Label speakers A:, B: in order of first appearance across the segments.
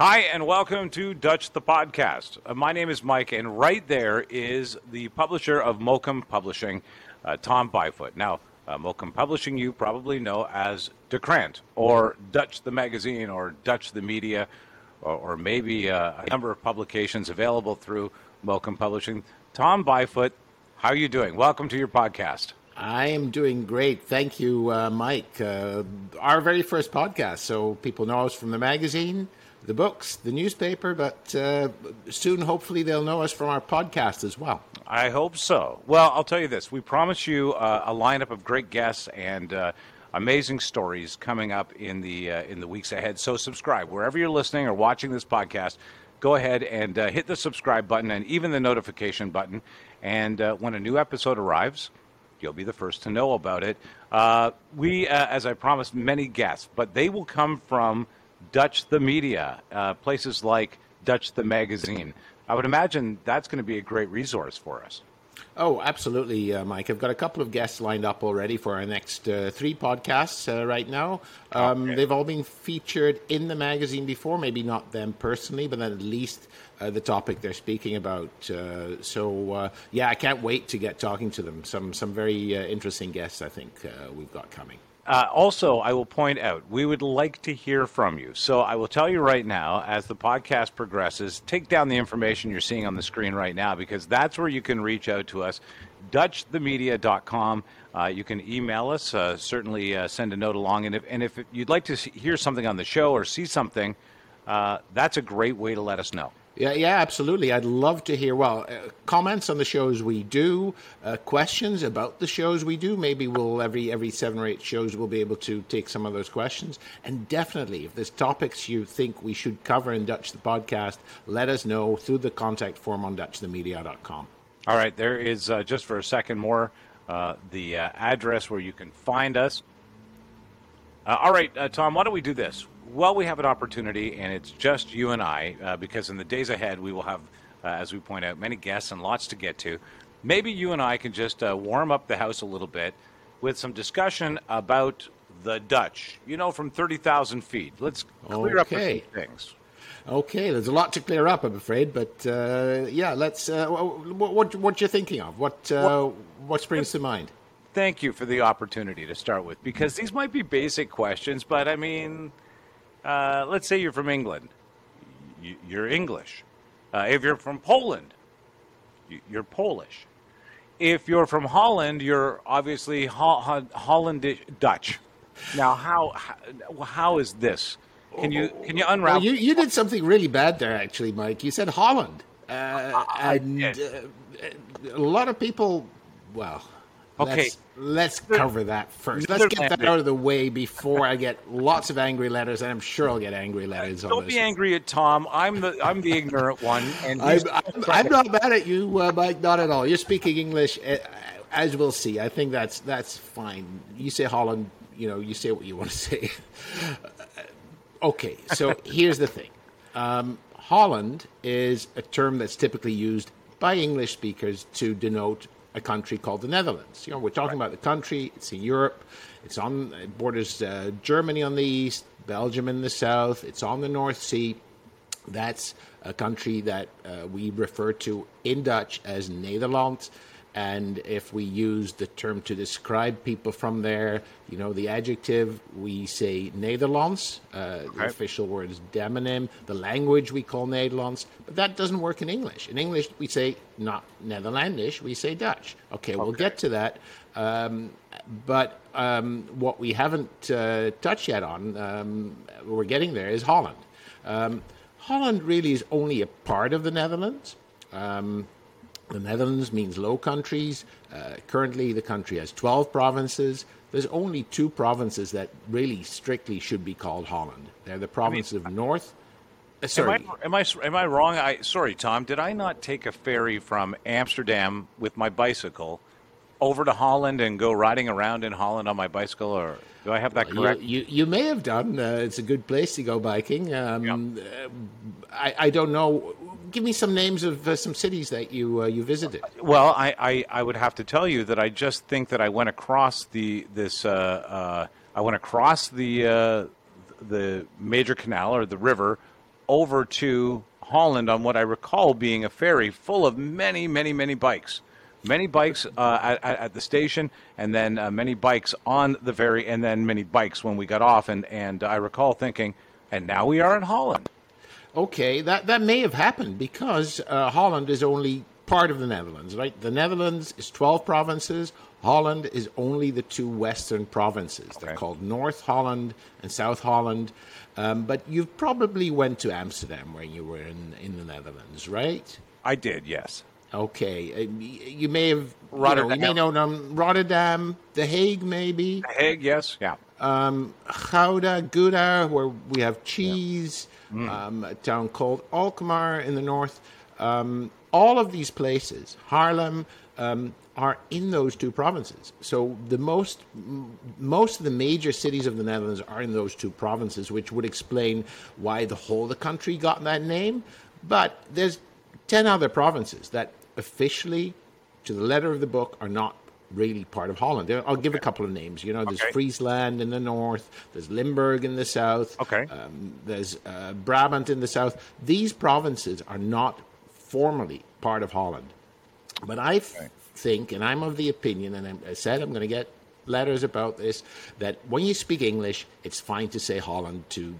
A: Hi, and welcome to Dutch the Podcast. Uh, my name is Mike, and right there is the publisher of Mokum Publishing, uh, Tom Bijvoet. Now, uh, Publishing you probably know as De Krant, or Dutch the Magazine, or Dutch the Media, or, or maybe uh, a number of publications available through Mokum Publishing. Tom Bijvoet, how are you doing? Welcome to your podcast.
B: I am doing great. Thank you, uh, Mike. Uh, our very first podcast, so people know us from the magazine the books, the newspaper, but uh, soon, hopefully, they'll know us from our podcast as well.
A: I hope so. Well, I'll tell you this: we promise you uh, a lineup of great guests and uh, amazing stories coming up in the uh, in the weeks ahead. So, subscribe wherever you're listening or watching this podcast. Go ahead and uh, hit the subscribe button and even the notification button. And uh, when a new episode arrives, you'll be the first to know about it. we, as I promised, many guests, but they will come from Dutch the Media, uh, places like Dutch the Magazine. I would imagine that's going to be a great resource for us.
B: Oh, absolutely, uh, Mike. I've got a couple of guests lined up already for our next uh, three podcasts uh, right now. Um, okay. They've all been featured in the magazine before, maybe not them personally, but then at least uh, the topic they're speaking about. Uh, so, uh, yeah, I can't wait to get talking to them. Some some very interesting guests, I think, we've got coming.
A: Uh, also, I will point out we would like to hear from you. So I will tell you right now, as the podcast progresses, take down the information you're seeing on the screen right now because that's where you can reach out to us. DutchTheMedia.com. Uh, you can email us, uh, certainly uh, send a note along. And if, and if you'd like to see, hear something on the show or see something, uh, that's a great way to let us know.
B: Yeah, yeah, absolutely. I'd love to hear, well, uh, comments on the shows we do, uh, questions about the shows we do. Maybe we'll, every, every seven or eight shows, we'll be able to take some of those questions. And definitely, if there's topics you think we should cover in Dutch the podcast, let us know through the contact form on DutchTheMedia.com.
A: All right, there is, uh, just for a second more, uh, the uh, address where you can find us. Uh, all right, Tom, why don't we do this? Well, we have an opportunity, and it's just you and I, uh, because in the days ahead, we will have, uh, as we point out, many guests and lots to get to. Maybe you and I can just uh, warm up the house a little bit with some discussion about the Dutch, you know, from 30,000 feet. Let's clear okay. up a few things.
B: Okay, there's a lot to clear up, I'm afraid, but uh, yeah, let's. Uh, what, what, what you're thinking of? What uh, well, what springs to mind?
A: Thank you for the opportunity to start with, because these might be basic questions, but I mean, uh, let's say you're from England, you, are English. Uh, if you're from Poland, you're Polish. If you're from Holland, you're obviously Ho- Ho- Hollandish Dutch. Now, how, how how is this? Can you can you unravel?
B: Well, you you did something really bad there, actually, Mike. You said Holland, uh, and uh, a lot of people. Well, Okay. Let's, let's cover that first. Let's get that out of the way before I get lots of angry letters, and I'm sure I'll get angry letters.
A: Don't be angry at Tom. I'm the I'm the ignorant one, and
B: I'm, I'm, I'm, not mad at you, uh, Mike. Not at all. You're speaking English, uh, as we'll see. I think that's that's fine. You say Holland, you know, you say what you want to say. okay, so here's the thing. Um, Holland is a term that's typically used by English speakers to denote a country called the Netherlands. You know, we're talking right. about the country. It's in Europe. It's on it borders uh, Germany on the east, Belgium in the south. It's on the North Sea. That's a country that uh, we refer to in Dutch as Nederland. And if we use the term to describe people from there, you know, the adjective, we say Nederlands. Uh, okay. The official word is demonym. The language we call Nederlands. But that doesn't work in English. In English, we say not Netherlandish, we say Dutch. Okay, okay. we'll get to that. Um, but um, what we haven't uh, touched yet on, um, we're getting there, is Holland. Um, Holland really is only a part of the Netherlands. Um, the Netherlands means low countries. Uh, currently, the country has 12 provinces. There's only two provinces that really strictly should be called Holland. They're the province I mean, of North.
A: Uh, sorry. Am I, am I am I wrong? I sorry, Tom. Did I not take a ferry from Amsterdam with my bicycle over to Holland and go riding around in Holland on my bicycle, or do I have that well, correct?
B: You, you, you may have done. Uh, it's a good place to go biking. Um, yeah. Uh, I, I don't know give me some names of uh, some cities that you uh, you visited.
A: Well, I, I, I, would have to tell you that I just think that I went across the this uh, uh I went across the uh, the major canal or the river over to Holland on what I recall being a ferry full of many, many, many bikes. Many bikes at, at, the station, and then many bikes on the ferry, and then many bikes when we got off. And, and I recall thinking, and now we are in Holland.
B: Okay, that, that may have happened because uh, Holland is only part of the Netherlands, right? The Netherlands is 12 provinces. Holland is only the two western provinces. Okay. They're called North Holland and South Holland. Um, but you probably went to Amsterdam when you were in, in the Netherlands, right?
A: I did, yes.
B: Okay, uh, you may have Rotterdam. You, know, you may know them. Rotterdam, The Hague, maybe.
A: The Hague, yes, yeah.
B: Um, Gouda, Gouda, where we have cheese. Yeah. Mm. Um, a town called Alkmaar in the north. Um, all of these places, Haarlem, um, are in those two provinces. So the most most of the major cities of the Netherlands are in those two provinces, which would explain why the whole of the country got that name. But there's ten other provinces that officially, to the letter of the book, are not really part of Holland. I'll give a couple of names. You know, there's okay. Friesland in the north, there's Limburg in the south,
A: okay. Um,
B: there's uh, Brabant in the south. These provinces are not formally part of Holland. But I okay. think, and I'm of the opinion, and I said I'm going to get letters about this, that when you speak English, it's fine to say Holland to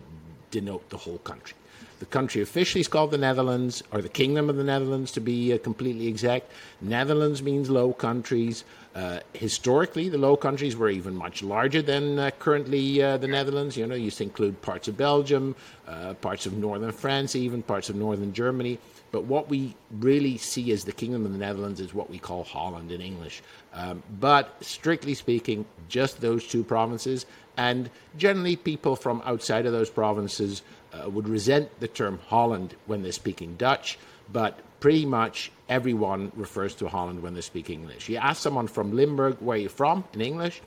B: denote the whole country. The country officially is called the Netherlands, or the Kingdom of the Netherlands to be uh, completely exact. Netherlands means Low Countries. Uh, historically, the Low Countries were even much larger than uh, currently uh, the Netherlands. You know, used to include parts of Belgium, uh, parts of northern France, even parts of northern Germany. But what we really see as the Kingdom of the Netherlands is what we call Holland in English. Um, but strictly speaking, just those two provinces. And generally, people from outside of those provinces uh, would resent the term Holland when they're speaking Dutch, but pretty much everyone refers to Holland when they speak English. You ask someone from Limburg, where are you from in English?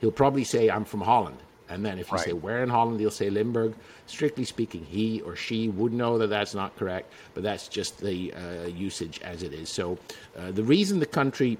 B: He'll probably say, I'm from Holland. And then if you right. say where in Holland, he'll say Limburg. Strictly speaking, he or she would know that that's not correct, but that's just the uh, usage as it is. So uh, the reason the country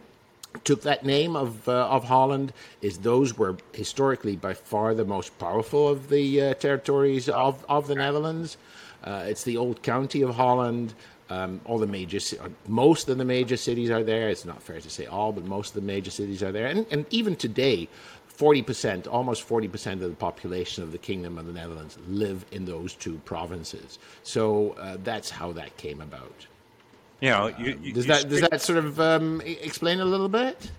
B: took that name of uh, of Holland is those were historically by far the most powerful of the uh, territories of of the Netherlands. Uh, it's the old county of Holland. Um, all the major, uh, most of the major cities are there. It's not fair to say all, but most of the major cities are there. And, and even today, 40%, almost 40% of the population of the Kingdom of the Netherlands live in those two provinces. So uh, that's how that came about.
A: You know, you, you,
B: does that does that sort of um, explain a little bit?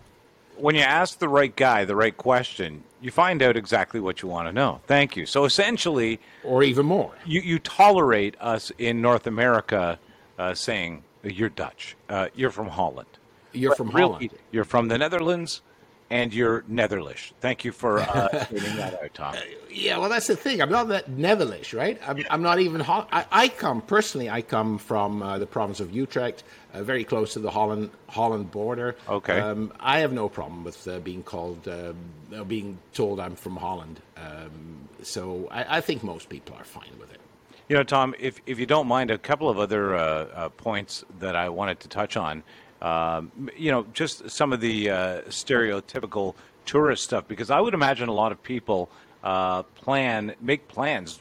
A: When you ask the right guy the right question, you find out exactly what you want to know. Thank you. So essentially,
B: or even more,
A: you, you tolerate us in North America uh, saying you're Dutch, uh, you're from Holland,
B: you're but from really, Holland,
A: you're from the Netherlands and you're Netherlish. Thank you for uh, that out, Tom.
B: Yeah, well, that's the thing. I'm not that Netherlish, right? I'm, I'm not even. I, I, come personally. I come from uh, the province of Utrecht, uh, very close to the Holland Holland border.
A: Okay.
B: Um, I have no problem with uh, being called, uh, being told I'm from Holland. Um, so I, I, think most people are fine with it.
A: You know, Tom, if if you don't mind, a couple of other uh, points that I wanted to touch on. Um, you know, just some of the uh, stereotypical tourist stuff, because I would imagine a lot of people uh, plan, make plans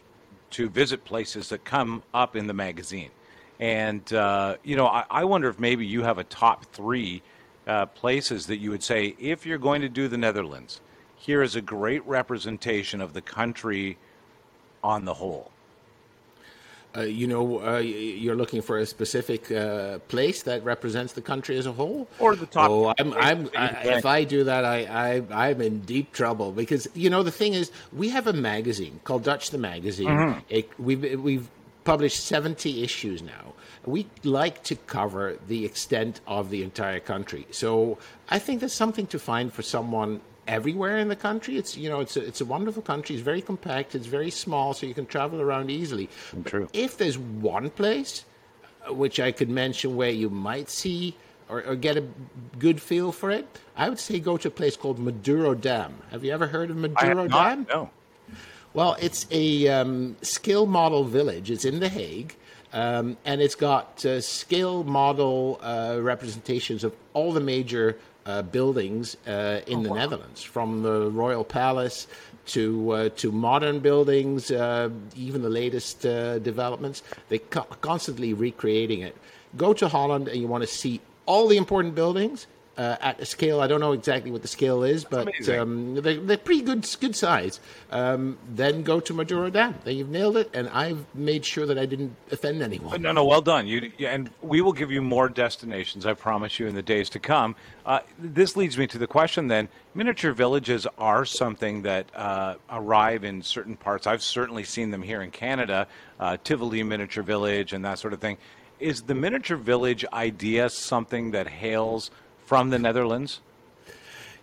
A: to visit places that come up in the magazine. And, uh, you know, I, I, wonder if maybe you have a top three uh, places that you would say, if you're going to do the Netherlands, here is a great representation of the country on the whole.
B: Uh, you know, uh, you're looking for a specific uh, place that represents the country as a whole,
A: or the top.
B: Oh, I'm, I'm, I, if I do that, I, I, I'm in deep trouble because you know the thing is, we have a magazine called Dutch the Magazine. Mm-hmm. It, we've we've published 70 issues now. We like to cover the extent of the entire country, so I think there's something to find for someone everywhere in the country. It's you know it's a, it's a wonderful country. It's very compact. It's very small, so you can travel around easily.
A: True.
B: If there's one place uh, which I could mention where you might see or, or, get a good feel for it, I would say go to a place called Madurodam. Have you ever heard of Madurodam?
A: No.
B: Well, it's a um, skill model village. It's in The Hague. Um, and it's got uh, scale model uh, representations of all the major uh, buildings uh, in the Netherlands, from the Royal Palace to uh, to modern buildings, uh, even the latest uh, developments. They co- constantly recreating it. Go to Holland and you want to see all the important buildings uh, at a scale. I don't know exactly what the scale is, but um, they're, they're pretty good good size. Um, then go to Madurodam. Then you've nailed it, and I've made sure that I didn't offend anyone.
A: No, no, well done. You and we will give you more destinations. I promise you in the days to come. Uh, this leads me to the question. Then, miniature villages are something that uh, arrive in certain parts. I've certainly seen them here in Canada, uh, Tivoli Miniature Village, and that sort of thing. Is the miniature village idea something that hails from the Netherlands?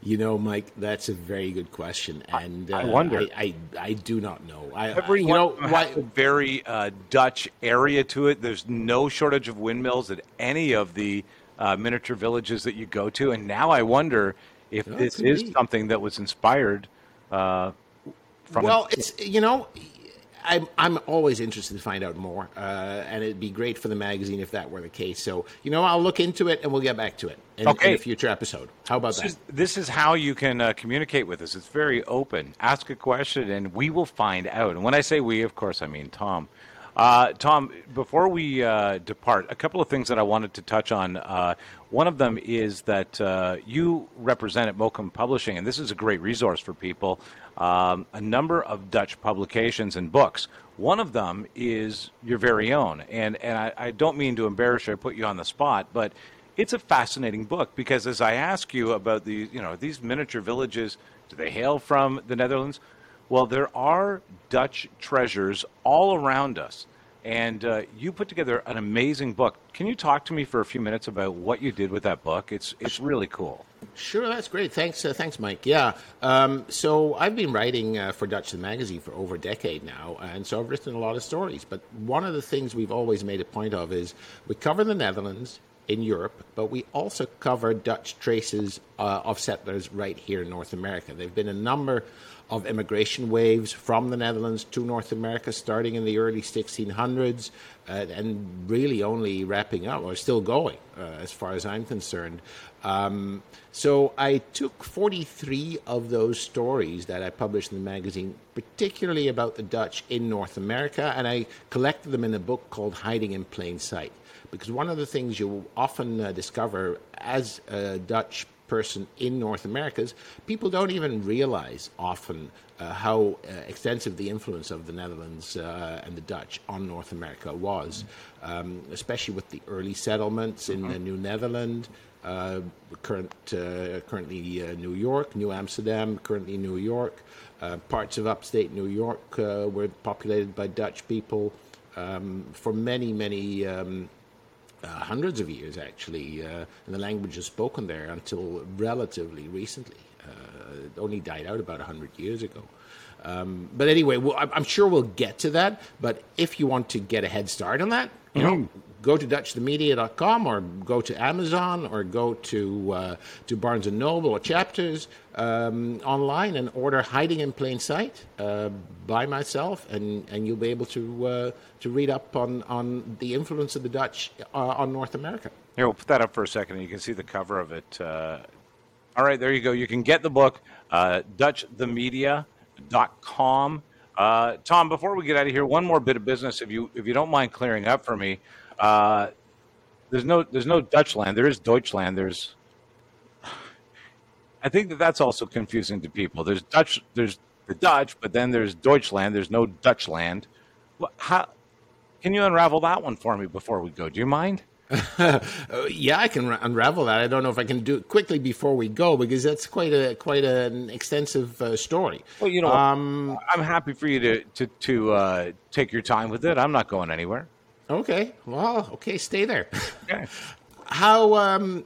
B: You know, Mike, that's a very good question, and uh,
A: I wonder.
B: I, I, I do not know. I,
A: Every
B: you know
A: one
B: why,
A: a very uh, Dutch area to it. There's no shortage of windmills at any of the uh, miniature villages that you go to. And now I wonder if this is
B: be.
A: something that was inspired uh, from.
B: well, it's you know, I'm I'm always interested to find out more, uh, and it'd be great for the magazine if that were the case. So you know, I'll look into it, and we'll get back to it in, in a future episode. How about
A: This
B: that?
A: is, this is how you can uh, communicate with us. It's very open. Ask a question, and we will find out. And when I say we, of course, I mean Tom. Uh, Tom, before we uh, depart, a couple of things that I wanted to touch on. Uh, one of them is that uh, you represent at Mokum Publishing, and this is a great resource for people. Um, a number of Dutch publications and books. One of them is your very own, and and I, I don't mean to embarrass you or put you on the spot, but it's a fascinating book because as I ask you about the, you know, these miniature villages, do they hail from the Netherlands? Well, there are Dutch treasures all around us. And uh, you put together an amazing book. Can you talk to me for a few minutes about what you did with that book? It's it's really cool.
B: Sure, that's great. Thanks, uh, thanks, Mike. Yeah. Um, so I've been writing uh, for Dutch the magazine for over a decade now, and so I've written a lot of stories. But one of the things we've always made a point of is we cover the Netherlands in Europe, but we also cover Dutch traces uh, of settlers right here in North America. There've been a number of immigration waves from the Netherlands to North America, starting in the early 1600s, uh, and really only wrapping up or still going, uh, as far as I'm concerned. Um, so I took 43 of those stories that I published in the magazine, particularly about the Dutch in North America, and I collected them in a book called Hiding in Plain Sight. Because one of the things you'll often uh, discover as a Dutch person in North America is people don't even realize often uh, how uh, extensive the influence of the Netherlands uh, and the Dutch on North America was, um, especially with the early settlements in the New Netherland, uh, current, uh, currently uh, New York, New Amsterdam, currently New York. Parts of upstate New York were populated by Dutch people um, for many, many um, uh, hundreds of years, actually, uh, and the language is spoken there until relatively recently. Uh, it only died out about 100 years ago. Um, but anyway, well, I'm sure we'll get to that. But if you want to get a head start on that, you know, go to DutchTheMedia.com or go to Amazon or go to uh, to Barnes and Noble or Chapters um, online and order "Hiding in Plain Sight" uh, by myself, and, and you'll be able to uh, to read up on, on the influence of the Dutch uh, on North America.
A: Here, we'll put that up for a second, and you can see the cover of it. Uh, all right, there you go. You can get the book, uh, Uh, Tom, before we get out of here, one more bit of business, if you if you don't mind clearing up for me. Uh, there's no there's no Dutchland. There is Deutschland. There's I think that that's also confusing to people. There's Dutch. There's the Dutch, but then there's Deutschland. There's no Dutchland. How can you unravel that one for me before we go? Do you mind?
B: Yeah, I can ra- unravel that. I don't know if I can do it quickly before we go because that's quite a quite an extensive uh, story.
A: Well, you know,
B: Um,
A: I'm happy for you to to to uh, take your time with it. I'm not going anywhere.
B: Okay, well, okay, stay there.
A: Okay.
B: How um,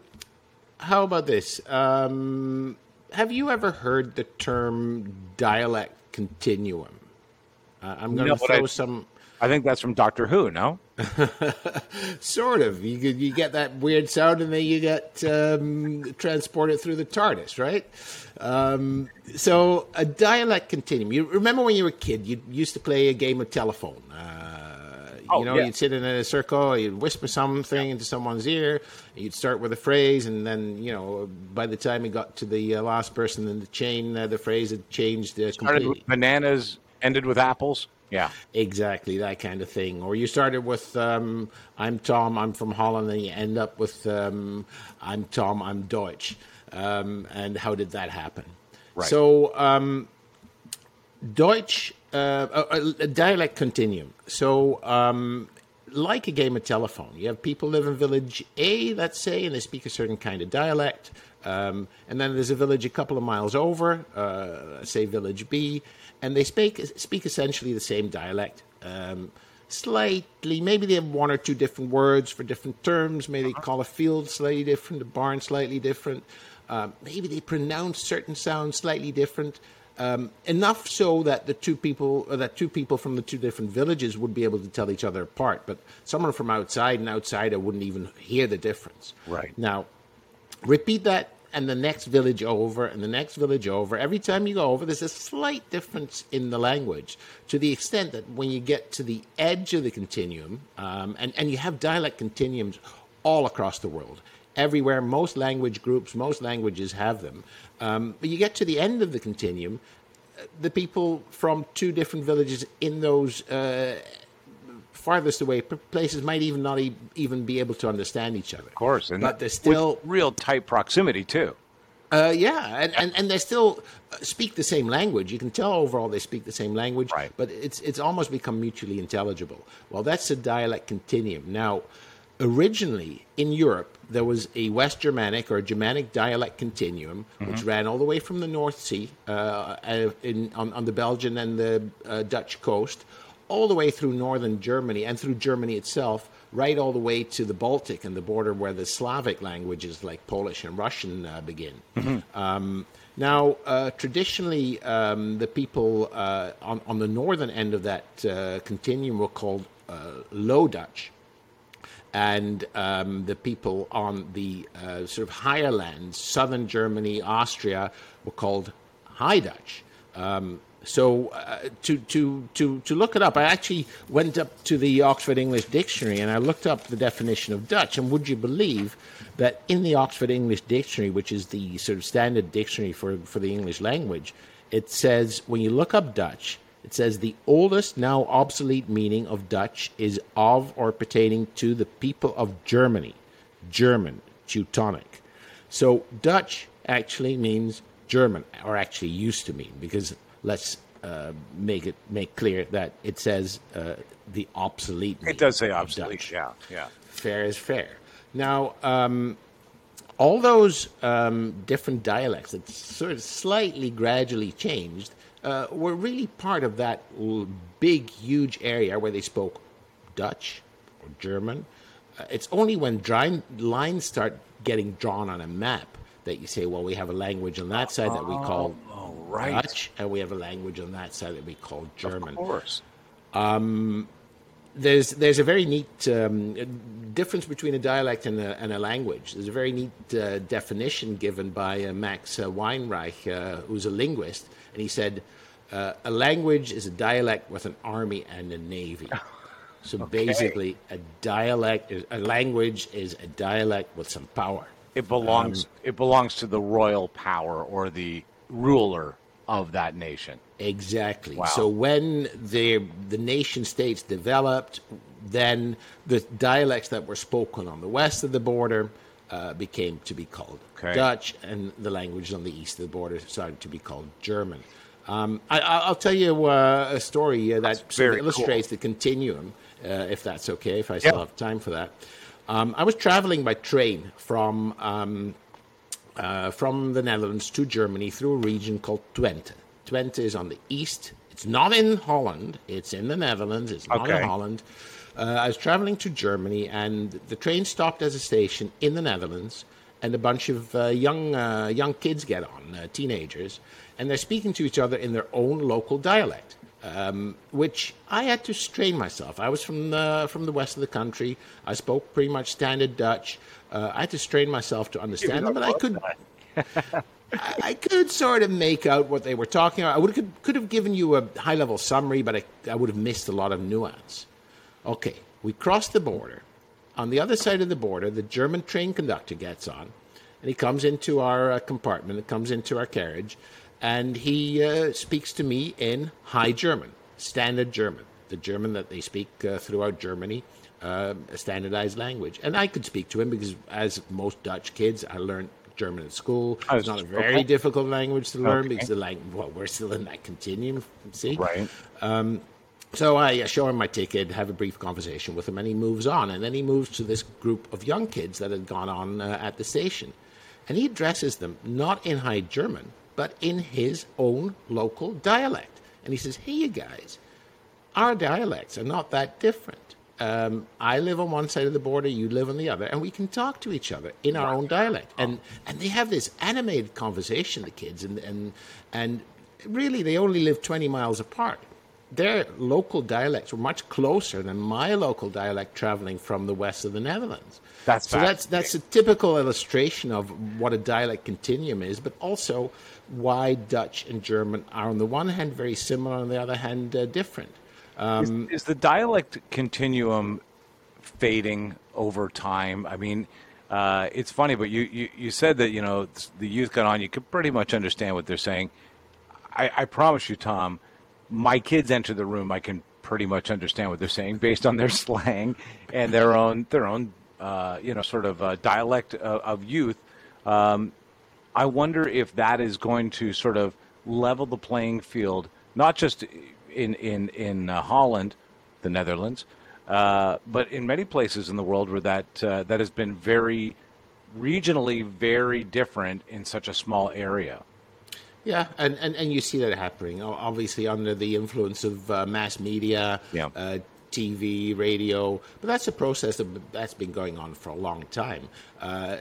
B: how about this? Um, have you ever heard the term dialect continuum? Uh, I'm going to
A: No, but I-
B: throw some.
A: I think that's from Doctor Who. No.
B: Sort of. You get- you get that weird sound, and then you get um, transported through the TARDIS, right? Um, so a dialect continuum. You remember when you were a kid, you used to play a game of telephone. Uh,
A: Oh,
B: you know,
A: yeah.
B: you'd sit in a circle, you'd whisper something into someone's ear, you'd start with a phrase, and then you know, by the time you got to the uh, last person in the chain, uh, the phrase had changed uh,
A: Started
B: completely.
A: with bananas, ended with apples. Yeah.
B: Exactly that kind of thing. Or you started with um, "I'm Tom, I'm from Holland," and you end up with um, "I'm Tom, I'm Deutsch." Um, and how did that happen?
A: Right.
B: So um, Deutsch, uh, a, a dialect continuum. So um, like a game of telephone, you have people live in village A, let's say, and they speak a certain kind of dialect. Um, and then there's a village a couple of miles over, uh, say village B, and they speak speak essentially the same dialect. Um, slightly, maybe they have one or two different words for different terms. Maybe they call a field slightly different, a barn slightly different. Um, maybe they pronounce certain sounds slightly different. Um, enough so that the two people, or that two people from the two different villages would be able to tell each other apart. But someone from outside, and outsider, wouldn't even hear the difference.
A: Right.
B: Now, repeat that and the next village over and the next village over. Every time you go over, there's a slight difference in the language to the extent that when you get to the edge of the continuum, um, and, and you have dialect continuums all across the world, everywhere, most language groups, most languages have them. Um, but you get to the end of the continuum, uh, the people from two different villages in those uh, farthest away p- places might even not e- even be able to understand each other.
A: Of course. And
B: but they're still
A: real tight proximity, too.
B: uh, yeah, and, and, and they still uh, speak the same language. You can tell overall they speak the same language,
A: Right.
B: but it's it's almost become mutually intelligible. Well, that's a dialect continuum. Now, originally in Europe, there was a West Germanic or Germanic dialect continuum, which ran all the way from the North Sea uh, uh, in, on, on the Belgian and the uh, Dutch coast, all the way through northern Germany and through Germany itself, right all the way to the Baltic and the border where the Slavic languages like Polish and Russian uh, begin. Um, now, uh, traditionally, um, the people uh, on, on the northern end of that uh, continuum were called uh, Low Dutch and um, the people on the uh, sort of higher lands, southern Germany, Austria, were called High Dutch. Um, so uh, to, to, to, to look it up, I actually went up to the Oxford English Dictionary and I looked up the definition of Dutch. And would you believe that in the Oxford English Dictionary, which is the sort of standard dictionary for, for the English language, it says when you look up Dutch, it says the oldest, now obsolete meaning of Dutch is of or pertaining to the people of Germany, German, Teutonic. So Dutch actually means German, or actually used to mean, because let's uh, make it make clear that it says uh, the obsolete.
A: It does say obsolete.
B: Dutch
A: Yeah. Yeah.
B: fair is fair. Now, um, all those um, different dialects that sort of slightly gradually changed uh, were really part of that l- big, huge area where they spoke Dutch or German. Uh, it's only when dry lines start getting drawn on a map that you say, well, we have a language on that side that we call
A: Oh, right.
B: Dutch, and we have a language on that side that we call German
A: Of course.
B: there's there's a very neat um, difference between a dialect and a, and a language. There's a very neat uh, definition given by uh, Max uh, Weinreich, uh, who's a linguist, and he said uh, a language is a dialect with an army and a navy. So basically, a dialect, a language is a dialect with some power.
A: It belongs. it belongs to the royal power or the ruler of that nation.
B: Exactly.
A: Wow.
B: So when the the nation states developed, then the dialects that were spoken on the west of the border uh, became to be called
A: Okay.
B: Dutch, and the languages on the east of the border started to be called German. Um, I, I- I'll tell you uh, a story uh, that
A: very cool.
B: illustrates the continuum, uh, if that's okay, if I still
A: Yeah.
B: have time for that. Um, I was traveling by train from um, uh, from the Netherlands to Germany through a region called Twente. Twente is on the east. It's not in Holland. It's in the Netherlands. It's not
A: Okay.
B: in Holland. Uh, I was traveling to Germany, and the train stopped at a station in the Netherlands, and a bunch of uh, young uh, young kids get on, uh, teenagers, and they're speaking to each other in their own local dialect. Um, which I had to strain myself. I was from the from the west of the country. I spoke pretty much standard Dutch. Uh, I had to strain myself to understand them, but I could I, I could sort of make out what they were talking about. I would could, could have given you a high level summary, but I, I would have missed a lot of nuance. Okay, we cross the border. On the other side of the border, the German train conductor gets on, and he comes into our uh, compartment, It comes into our carriage, and he uh, speaks to me in High German, standard German, the German that they speak uh, throughout Germany, uh, a standardized language. And I could speak to him because, as most Dutch kids, I learned German at school.
A: Oh,
B: It's not a very
A: okay.
B: difficult language to learn
A: Okay.
B: because the language, well, we're still in that continuum, see?
A: Right.
B: So I show him my ticket, have a brief conversation with him, and he moves on. And then he moves to this group of young kids that had gone on uh, at the station. And he addresses them not in High German, but in his own local dialect. And he says, Hey, you guys, our dialects are not that different. Um, I live on one side of the border, you live on the other, and we can talk to each other in our own dialect. And and they have this animated conversation, the kids, and and and really they only live twenty miles apart. Their local dialects were much closer than my local dialect traveling from the west of the Netherlands.
A: That's
B: so that's that's a typical illustration of what a dialect continuum is, but also why Dutch and German are on the one hand very similar, on the other hand uh, different.
A: is, is the dialect continuum fading over time? I mean, uh, it's funny, but you, you, you said that you know the youth got on. You could pretty much understand what they're saying. I, I promise you, Tom, my kids enter the room. I can pretty much understand what they're saying based on their slang and their own their own uh, you know sort of uh, dialect of, of youth. Um, I wonder if that is going to sort of level the playing field, not just in in in uh, Holland, the Netherlands, uh, but in many places in the world where that uh, that has been very regionally very different in such a small area.
B: Yeah, and, and, and you see that happening, obviously, under the influence of uh, mass media,
A: Yeah.
B: uh, TV, radio. But that's a process that, that's been going on for a long time. Uh,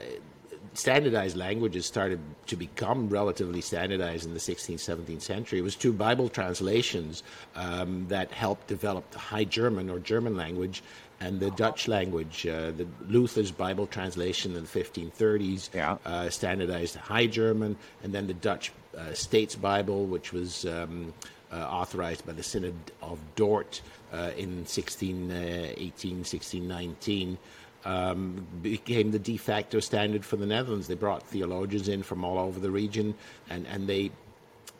B: standardized languages started to become relatively standardized in the 16th, 17th century. It was two Bible translations um, that helped develop the High German or German language and the Dutch language. Uh, the Luther's Bible translation in the 1530s
A: Yeah.
B: uh, standardized High German, and then the Dutch uh, States Bible, which was um, uh, authorized by the Synod of Dort uh, in 1618, 1619. Um, became the de facto standard for the Netherlands. They brought theologians in from all over the region, and, and they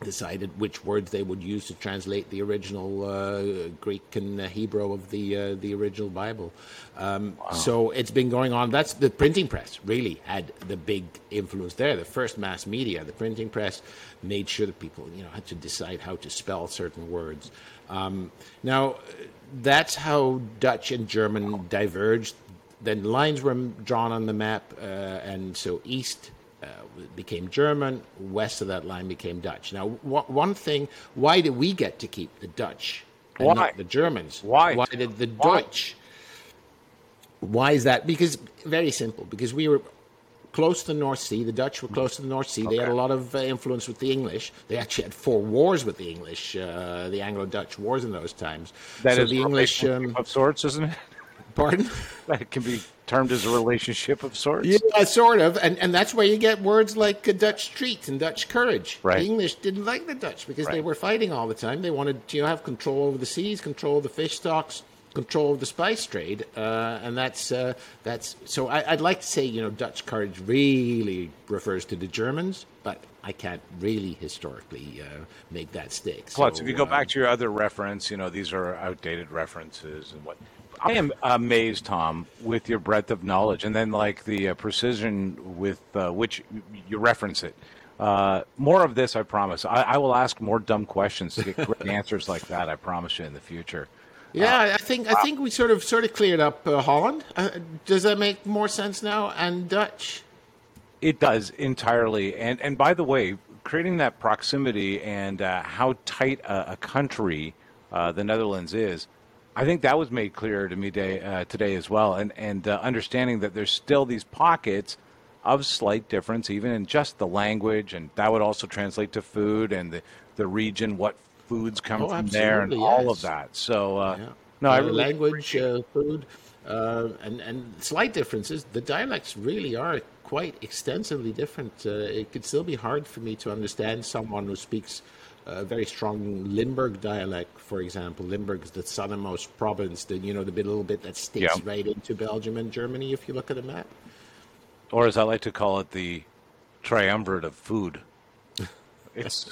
B: decided which words they would use to translate the original uh, Greek and Hebrew of the uh, the original Bible. Um, So it's been going on. That's the printing press really had the big influence there. The first mass media, the printing press, made sure that people you know had to decide how to spell certain words. Um, now that's how Dutch and German diverged. Then lines were drawn on the map, uh, and so east uh, became German, west of that line became Dutch. Now, wh- one thing, why did we get to keep the Dutch and
A: Why?
B: not the Germans?
A: Why?
B: Why did the
A: Why?
B: Dutch? Why is that? Because very simple. Because we were close to the North Sea. The Dutch were close to the North Sea. They had a lot of uh, influence with the English. They actually had four wars with the English, uh, the Anglo-Dutch wars in those times.
A: That
B: so
A: is
B: the English. Um,
A: of sorts, isn't it?
B: Pardon.
A: That can be termed as a relationship of sorts.
B: Yeah, sort of, and and that's where you get words like uh, Dutch treat and Dutch courage.
A: Right.
B: The English didn't like the Dutch because they were fighting all the time. They wanted to have control over the seas, control of the fish stocks, control of the spice trade, uh, and that's uh, that's. So I, I'd like to say, you know, Dutch courage really refers to the Germans, but I can't really historically uh, make that stick.
A: Plus,
B: So,
A: if you go back to your other reference, you know these are outdated references and what. I am amazed, Tom, with your breadth of knowledge, and then like the uh, precision with uh, which you reference it. Uh, more of this, I promise. I, I will ask more dumb questions to get great answers like that. I promise you in the future.
B: Yeah, I think I think we sort of sort of cleared up uh, Holland. Uh, does that make more sense now? And Dutch.
A: It does entirely. And and by the way, creating that proximity and uh, how tight a, a country uh, the Netherlands is, I think that was made clear to me day, uh, today as well. And and uh, understanding that there's still these pockets of slight difference, even in just the language, and that would also translate to food and the the region, what foods come
B: Oh,
A: from there, and
B: absolutely,
A: all of that. So uh,
B: Yeah.
A: no, I
B: Uh,
A: really
B: language, uh, food, uh, and and slight differences. The dialects really are quite extensively different. Uh, it could still be hard for me to understand someone who speaks a very strong Limburg dialect, for example. Limburg is the southernmost province, the, you know, the bit, little bit that sticks
A: Yeah.
B: right into Belgium and Germany if you look at a map.
A: Or as I like to call it, the triumvirate of food. It's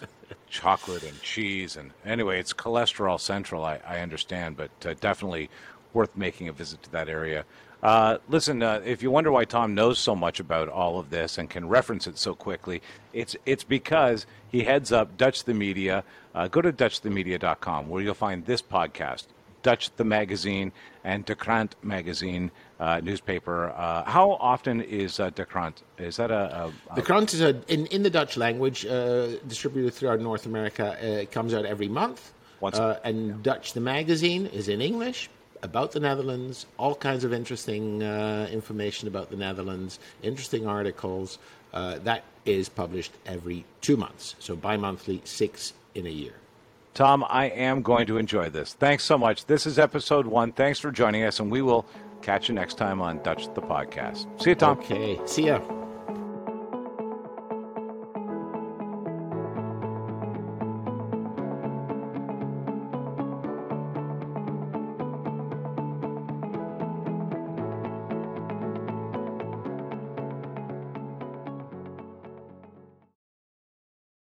A: chocolate and cheese, and anyway, it's cholesterol central. I, I understand, but uh, definitely worth making a visit to that area. Uh, listen, uh, if you wonder why Tom knows so much about all of this and can reference it so quickly, it's it's because he heads up Dutch the Media. Uh, go to DutchTheMedia.com where you'll find this podcast, Dutch the Magazine, and De Krant Magazine uh, newspaper. Uh, how often is uh, De Krant? Is that a, a,
B: The Krant is a, in, in the Dutch language, uh, distributed throughout North America. Uh, it comes out every month.
A: Once-
B: uh, and Dutch the magazine is in English about the Netherlands, all kinds of interesting uh, information about the Netherlands, interesting articles. Uh, that is published every two months, so bi monthly, six in a year.
A: Tom, I am going to enjoy this. Thanks so much. This is episode one. Thanks for joining us, and we will catch you next time on Dutch the Podcast. See you, Tom.
B: Okay, see ya.